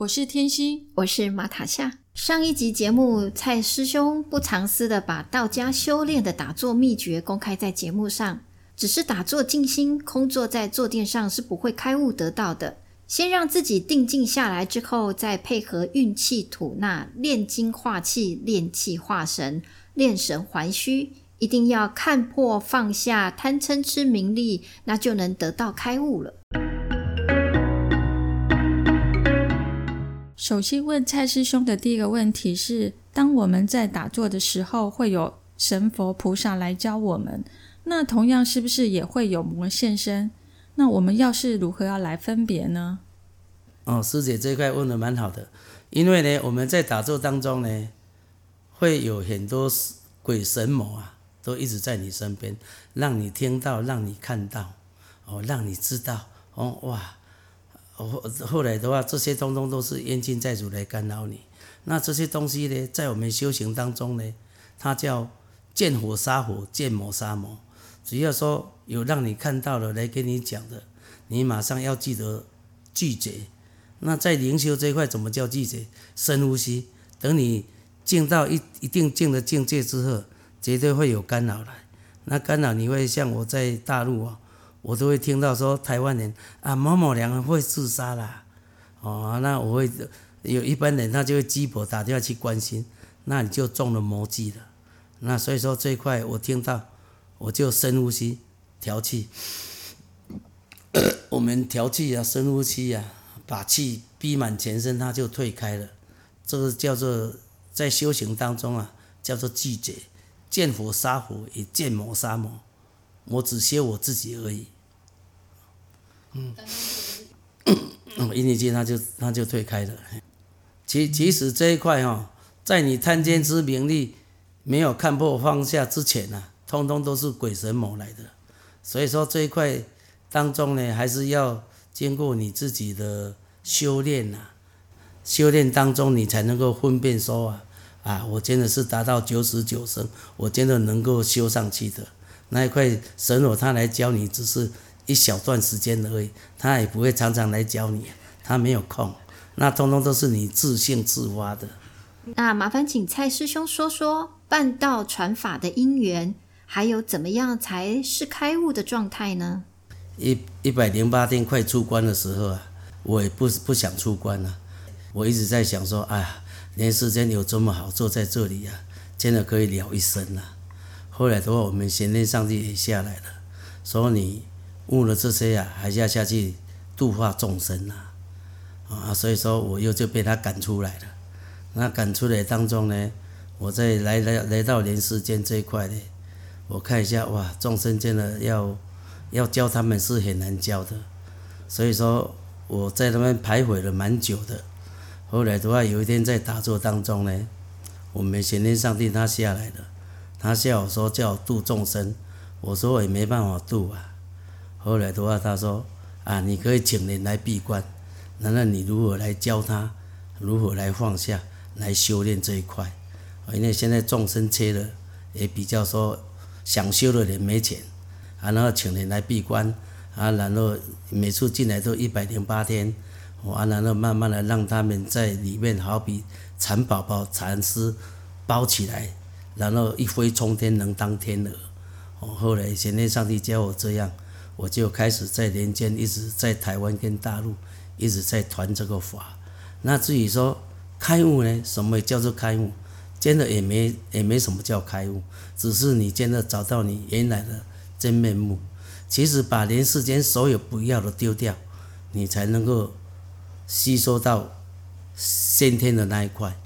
我是天心，我是马塔夏。上一集节目，蔡师兄不藏私的把道家修炼的打坐秘诀公开在节目上。只是打坐静心，空坐在坐垫上是不会开悟得到的。先让自己定静下来之后，再配合运气吐纳、炼精化气、炼气化神、炼神还虚，一定要看破放下贪嗔痴名利，那就能得到开悟了。首先问蔡师兄的第一个问题是：当我们在打坐的时候，会有神佛菩萨来教我们，那同样是不是也会有魔现身？那我们要是如何要来分别呢？哦，师姐这一块问的蛮好的，因为呢，我们在打坐当中呢，会有很多鬼神魔啊，都一直在你身边，让你听到，让你看到，哦，让你知道，哦，哇，后后来的话，这些通通都是冤亲债主来干扰你。那这些东西呢，在我们修行当中呢，它叫见火杀火，见魔杀魔。只要说有让你看到了来跟你讲的，你马上要记得拒绝。那在灵修这一块，怎么叫拒绝？深呼吸，等你静到一一定静的境界之后，绝对会有干扰来。那干扰你会像我在大陆啊，我都会听到说台湾人啊某某两人会自杀啦，哦，那我会有一般人他就会鸡婆打电话去关心，那你就中了魔计了。那所以说这一块我听到。我就深呼吸，调气。我们调气啊，深呼吸啊，把气逼满全身，它就退开了。这个叫做在修行当中啊，叫做拒绝，见佛杀佛，也见魔杀魔。我只修我自己而已。嗯，阴气它就他就退开了。其其实这一块哈，在你贪奸之名利没有看破放下之前呢。通通都是鬼神魔来的，所以说这一块当中呢，还是要经过你自己的修炼呐。修炼当中，你才能够分辨说啊，啊，我真的是达到九死九生，我真的能够修上去的。那一块神佛他来教你，只是一小段时间而已，他也不会常常来教你，他没有空。那通通都是你自信自发的。那麻烦请蔡师兄说说半道传法的因缘。还有怎么样才是开悟的状态呢？一一百零八天快出关的时候啊，我也不不想出关了。我一直在想说，哎呀，连世间有这么好，坐在这里呀，真的可以聊一生啊。后来的话，我们贤天上帝也下来了，说你悟了这些呀，还是要下去度化众生呐。啊，所以说我又就被他赶出来了。那赶出来当中呢，我在来来来到人世间这一块呢。我看一下，哇，众生真的要要教他们是很难教的，所以说我在那边徘徊了蛮久的。后来的话，有一天在打坐当中呢，我们玄天上帝他下来了，他笑我说叫我度众生，我说我也没办法度啊。后来的话，他说啊，你可以请人来闭关，那那你如何来教他，如何来放下，来修炼这一块？因为现在众生缺了，也比较说。想修的人没钱，啊，然后请人来闭关，啊，然后每次进来都一百零八天，啊，然后慢慢的让他们在里面好比蚕宝宝、蚕丝包起来，然后一飞冲天能当天鹅。哦，后来前天上帝教我这样，我就开始在人间一直在台湾跟大陆一直在传这个法。那至于说开悟呢？什么叫做开悟？真的也没也没什么叫开悟，只是你真的找到你原来的真面目。其实把人世间所有不要的丢掉，你才能够吸收到先天的那一块。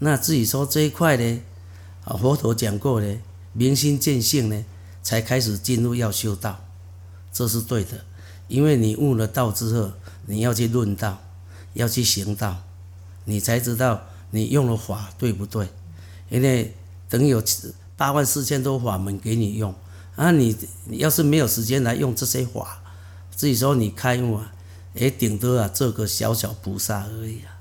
那至于说这一块呢，啊，佛陀讲过呢，明心见性呢，才开始进入要修道，这是对的。因为你悟了道之后，你要去论道，要去行道，你才知道你用的法对不对。因为等有八万四千多法门给你用，啊，你你要是没有时间来用这些法，自己说你开悟啊，也顶多啊做个小小菩萨而已啊。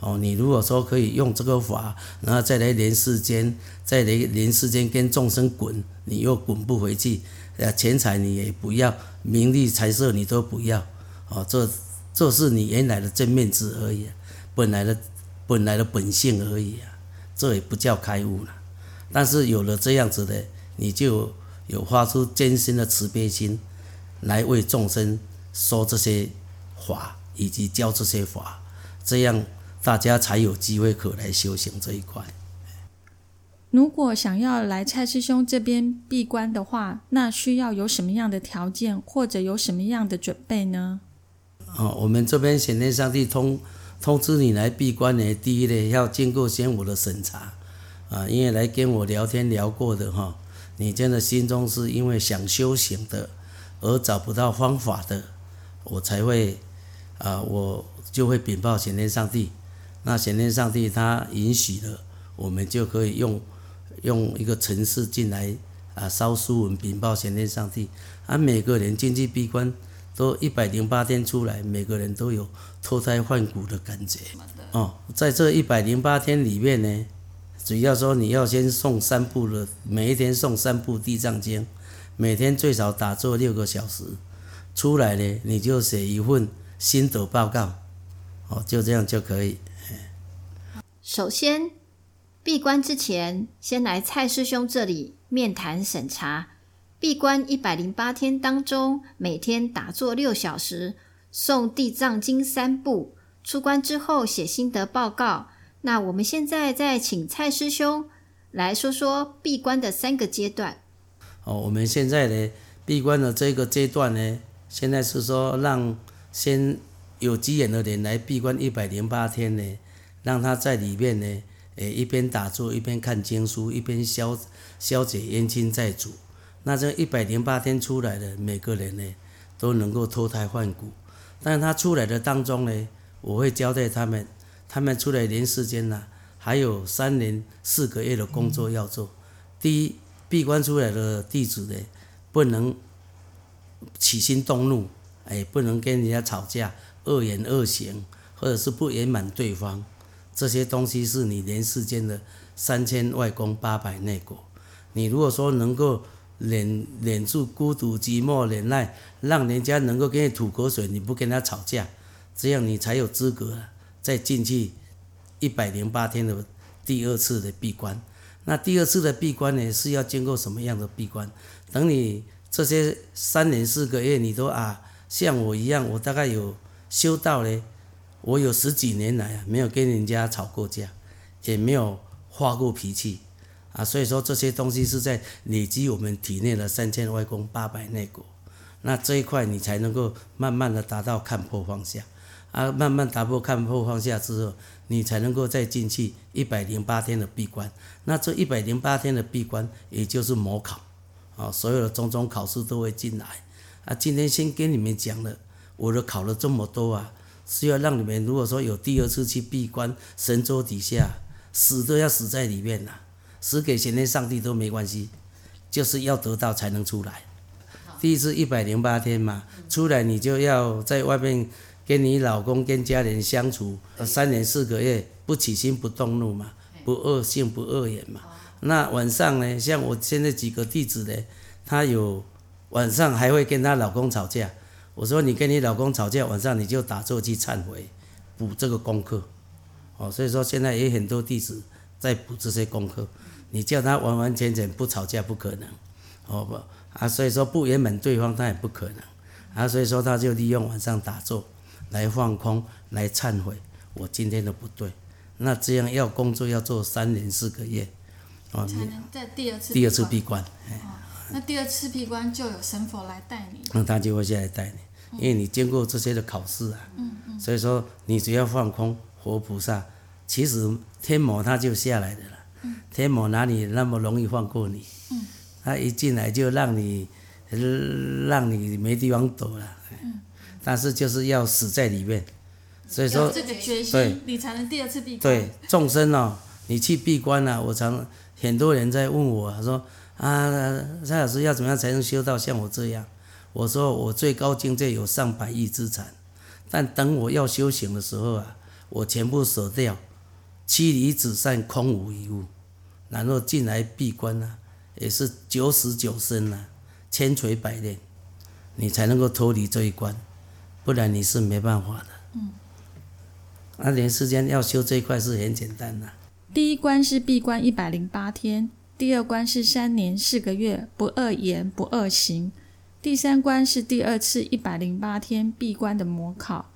哦，你如果说可以用这个法，然后再来连世间，再来连世间跟众生滚，你又滚不回去，呃，钱财你也不要，名利财色你都不要，哦，这这是你原来的真面子而已，本来的本来的本性而已啊，这也不叫开悟了。但是有了这样子的，你就有发出艰辛的慈悲心，来为众生说这些法，以及教这些法，这样。大家才有机会可来修行这一块。如果想要来蔡师兄这边闭关的话，那需要有什么样的条件，或者有什么样的准备呢？哦，我们这边显天上帝通通知你来闭关呢，第一呢要经过先我的审查啊，因为来跟我聊天聊过的哈，你真的心中是因为想修行的而找不到方法的，我才会啊，我就会禀报显天上帝。那显天上帝他允许了，我们就可以用用一个城市进来啊，烧书文禀报显天上帝。啊，每个人进去闭关都一百零八天出来，每个人都有脱胎换骨的感觉。哦，在这一百零八天里面呢，只要说你要先诵三部的，每一天诵三部地藏经，每天最少打坐六个小时，出来呢你就写一份心得报告，哦，就这样就可以。首先，闭关之前，先来蔡师兄这里面谈审查。闭关一百零八天当中，每天打坐六小时，诵地藏经三部。出关之后写心得报告。那我们现在再请蔡师兄来说说闭关的三个阶段。哦，我们现在呢，闭关的这个阶段呢，现在是说让先有机缘的人来闭关一百零八天呢。让他在里面呢，诶，一边打坐，一边看经书，一边消消解冤亲债主。那这一百零八天出来的每个人呢，都能够脱胎换骨。但他出来的当中呢，我会交代他们，他们出来人世间呢，还有三年四个月的工作要做。第一，闭关出来的弟子呢，不能起心动怒，哎，不能跟人家吵架，恶言恶行，或者是不圆满对方。这些东西是你人世间的三千外功八百内果。你如果说能够忍忍住孤独寂寞忍耐，让人家能够给你吐口水，你不跟他吵架，这样你才有资格再进去一百零八天的第二次的闭关。那第二次的闭关呢，是要经过什么样的闭关？等你这些三年四个月，你都啊像我一样，我大概有修道嘞。我有十几年来啊，没有跟人家吵过架，也没有发过脾气，啊，所以说这些东西是在累积我们体内的三千外功八百内果，那这一块你才能够慢慢的达到看破放下，啊，慢慢打破看破放下之后，你才能够再进去一百零八天的闭关，那这一百零八天的闭关也就是模考，啊，所有的种种考试都会进来，啊，今天先跟你们讲了，我都考了这么多啊。是要让你们，如果说有第二次去闭关神州底下，死都要死在里面呐，死给前天上帝都没关系，就是要得到才能出来。第一次一百零八天嘛，出来你就要在外面跟你老公跟家人相处三年四个月，不起心不动怒嘛，不恶性不恶言嘛。那晚上呢，像我现在几个弟子呢，他有晚上还会跟他老公吵架。我说你跟你老公吵架，晚上你就打坐去忏悔，补这个功课，哦，所以说现在也很多弟子在补这些功课。你叫他完完全全不吵架不可能，哦不啊，所以说不圆满对方他也不可能，啊，所以说他就利用晚上打坐来放空来忏悔，我今天的不对，那这样要工作要做三年四个月，哦，才能在第二次第二次闭关，那第二次闭关就有神佛来带你，那他就会下来带你。因为你经过这些的考试啊，所以说你只要放空活菩萨，其实天魔他就下来的了。天魔哪里那么容易放过你？他一进来就让你让你没地方躲了。但是就是要死在里面，所以说，这个决心，你才能第二次闭关。对众生哦，你去闭关了、我常很多人在问我，他说啊，蔡老师要怎么样才能修到像我这样？我说我最高境界有上百亿资产，但等我要修行的时候啊，我全部舍掉，妻离子散，空无一物，然后进来闭关啊，也是九死九生啊，千锤百炼，你才能够脱离这一关，不然你是没办法的。嗯。那连时间要修这一块是很简单的、第一关是闭关一百零八天，第二关是三年四个月不恶言不恶行，第三关是第二次一百零八天闭关的模考。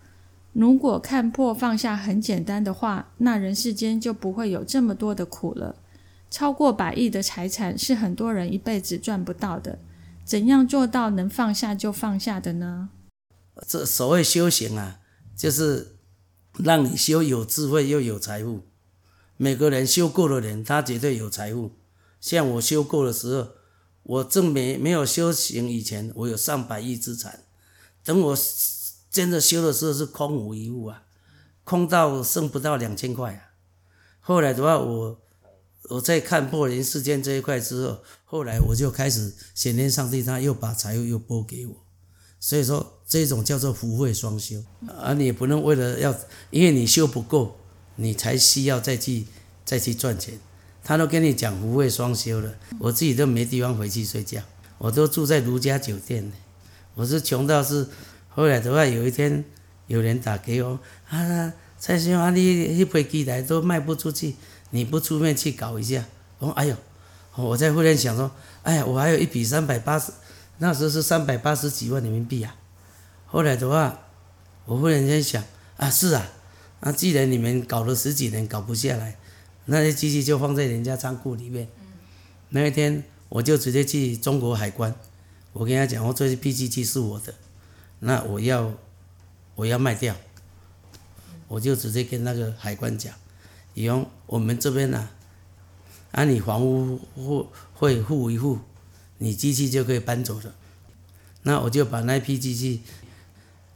如果看破放下很简单的话，那人世间就不会有这么多的苦了。超过百亿的财产是很多人一辈子赚不到的。怎样做到能放下就放下的呢？这所谓修行啊，就是让你修有智慧又有财富。每个人修过的人，他绝对有财富。像我修过的时候，我正没没有修行以前，我有上百亿资产。等我真的修的时候，是空无一物啊，空到剩不到两千块啊。后来的话，我我在看破人世间这一块之后，后来我就开始显天上帝，他又把财富又拨给我。所以说，这种叫做福慧双修，而你不能为了要，因为你修不够，你才需要再去再去赚钱。他都跟你讲福慧双修了，我自己都没地方回去睡觉，我都住在如家酒店呢。我是穷到是，后来的话有一天有人打给我，啊，蔡兄啊，你一飞机来都卖不出去，你不出面去搞一下？我说哎呦，我在忽然想说，哎呀，我还有一笔三百八十。那时候是三百八十几万人民币啊。后来的话，我忽然间想啊，是啊，那既然你们搞了十几年搞不下来，那些机器就放在人家仓库里面。那一天我就直接去中国海关，我跟他讲，我这些 P 机器是我的，那我要我要卖掉，我就直接跟那个海关讲，以后我们这边呢、啊，你房屋会会付一付。你机器就可以搬走了，那我就把那批机器，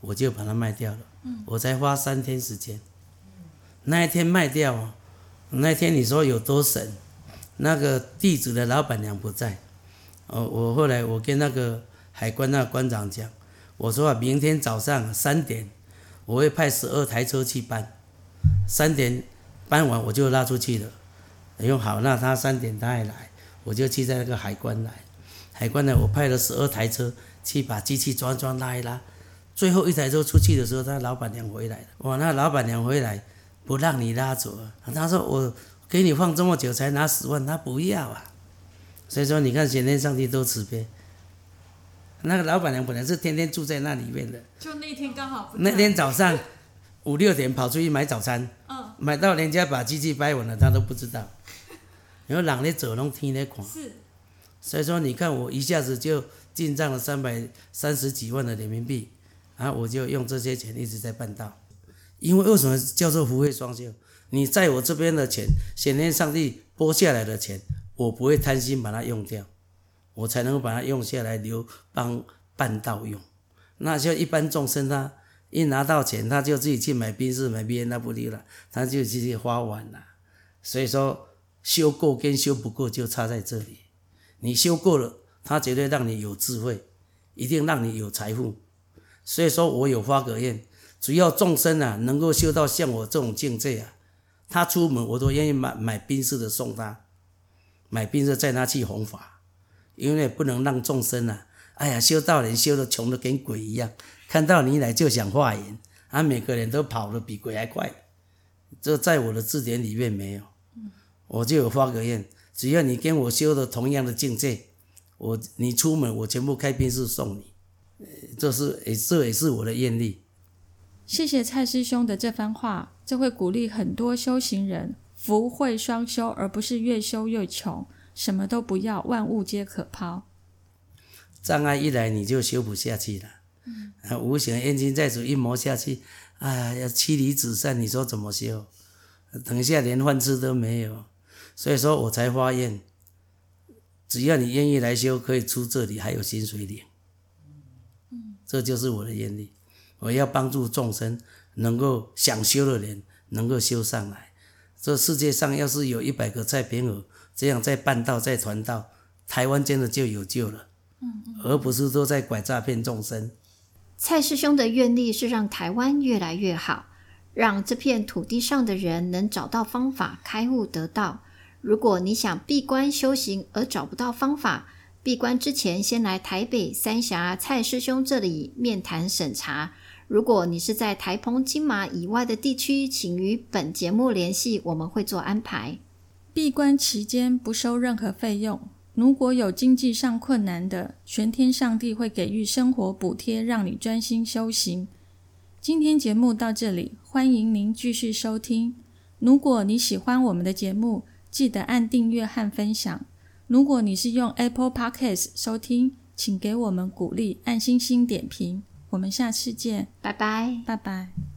我就把它卖掉了。我才花三天时间，那一天卖掉哦，那天你说有多神？那个地址的老板娘不在，哦，我后来我跟那个海关那个关长讲，我说啊，明天早上三点，我会派十二台车去搬，三点搬完我就拉出去了。用好，那他三点他也来，我就去在那个海关来。海关呢，我派了十二台车去把机器装装拉一拉，最后一台车出去的时候，他老板娘回来了。哇，那老板娘回来不让你拉走啊？他说我给你放这么久才拿十万，他不要啊。所以说，你看，显天上帝多慈悲。那个老板娘本来是天天住在那里面的，就那天刚好不那天早上五六点跑出去买早餐，嗯，买到人家把机器掰完了，他都不知道。然后人咧走，拢天咧看。是所以说，你看我一下子就进账了三百三十几万的人民币，然后我就用这些钱一直在办道。因为为什么叫做福慧双修？你在我这边的钱，显天上帝拨下来的钱，我不会贪心把它用掉，我才能够把它用下来留帮办道用。那就一般众生他一拿到钱，他就自己去买宾士、买 B N W 了，他就自己花完了。所以说，修够跟修不够就差在这里。你修够了，他绝对让你有智慧，一定让你有财富。所以说我有发个愿，只要众生啊能够修到像我这种境界啊，他出门我都愿意买买宾士的送他，买宾士载他去弘法，因为不能让众生啊，哎呀修道人修的穷的跟鬼一样，看到你来就想化缘，啊每个人都跑得比鬼还快，这在我的字典里面没有，我就有发个愿。只要你跟我修的同样的境界，我你出门我全部开宾士送你，这是也这也是我的愿力。谢谢蔡师兄的这番话，这会鼓励很多修行人福慧双修，而不是越修越穷，什么都不要，万物皆可抛。障碍一来你就修不下去了，啊，无形冤亲债主一磨下去，哎呀，要妻离子散，你说怎么修？等一下连饭吃都没有，所以说我才发愿，只要你愿意来修，可以出这里还有薪水领，这就是我的愿力。我要帮助众生能够想修的人能够修上来。这世界上要是有一百个蔡平和这样在办道在传道，台湾真的就有救了，而不是都在拐诈骗众生。蔡师兄的愿力是让台湾越来越好，让这片土地上的人能找到方法开悟得道。如果你想闭关修行而找不到方法，闭关之前先来台北三峡蔡师兄这里面谈审查。如果你是在台澎金马以外的地区，请与本节目联系，我们会做安排。闭关期间不收任何费用。如果有经济上困难的，全天上帝会给予生活补贴，让你专心修行。今天节目到这里，欢迎您继续收听。如果你喜欢我们的节目，记得按订阅和分享。如果你是用 Apple Podcast 收听，请给我们鼓励，按星星点评。我们下次见，拜拜。拜拜。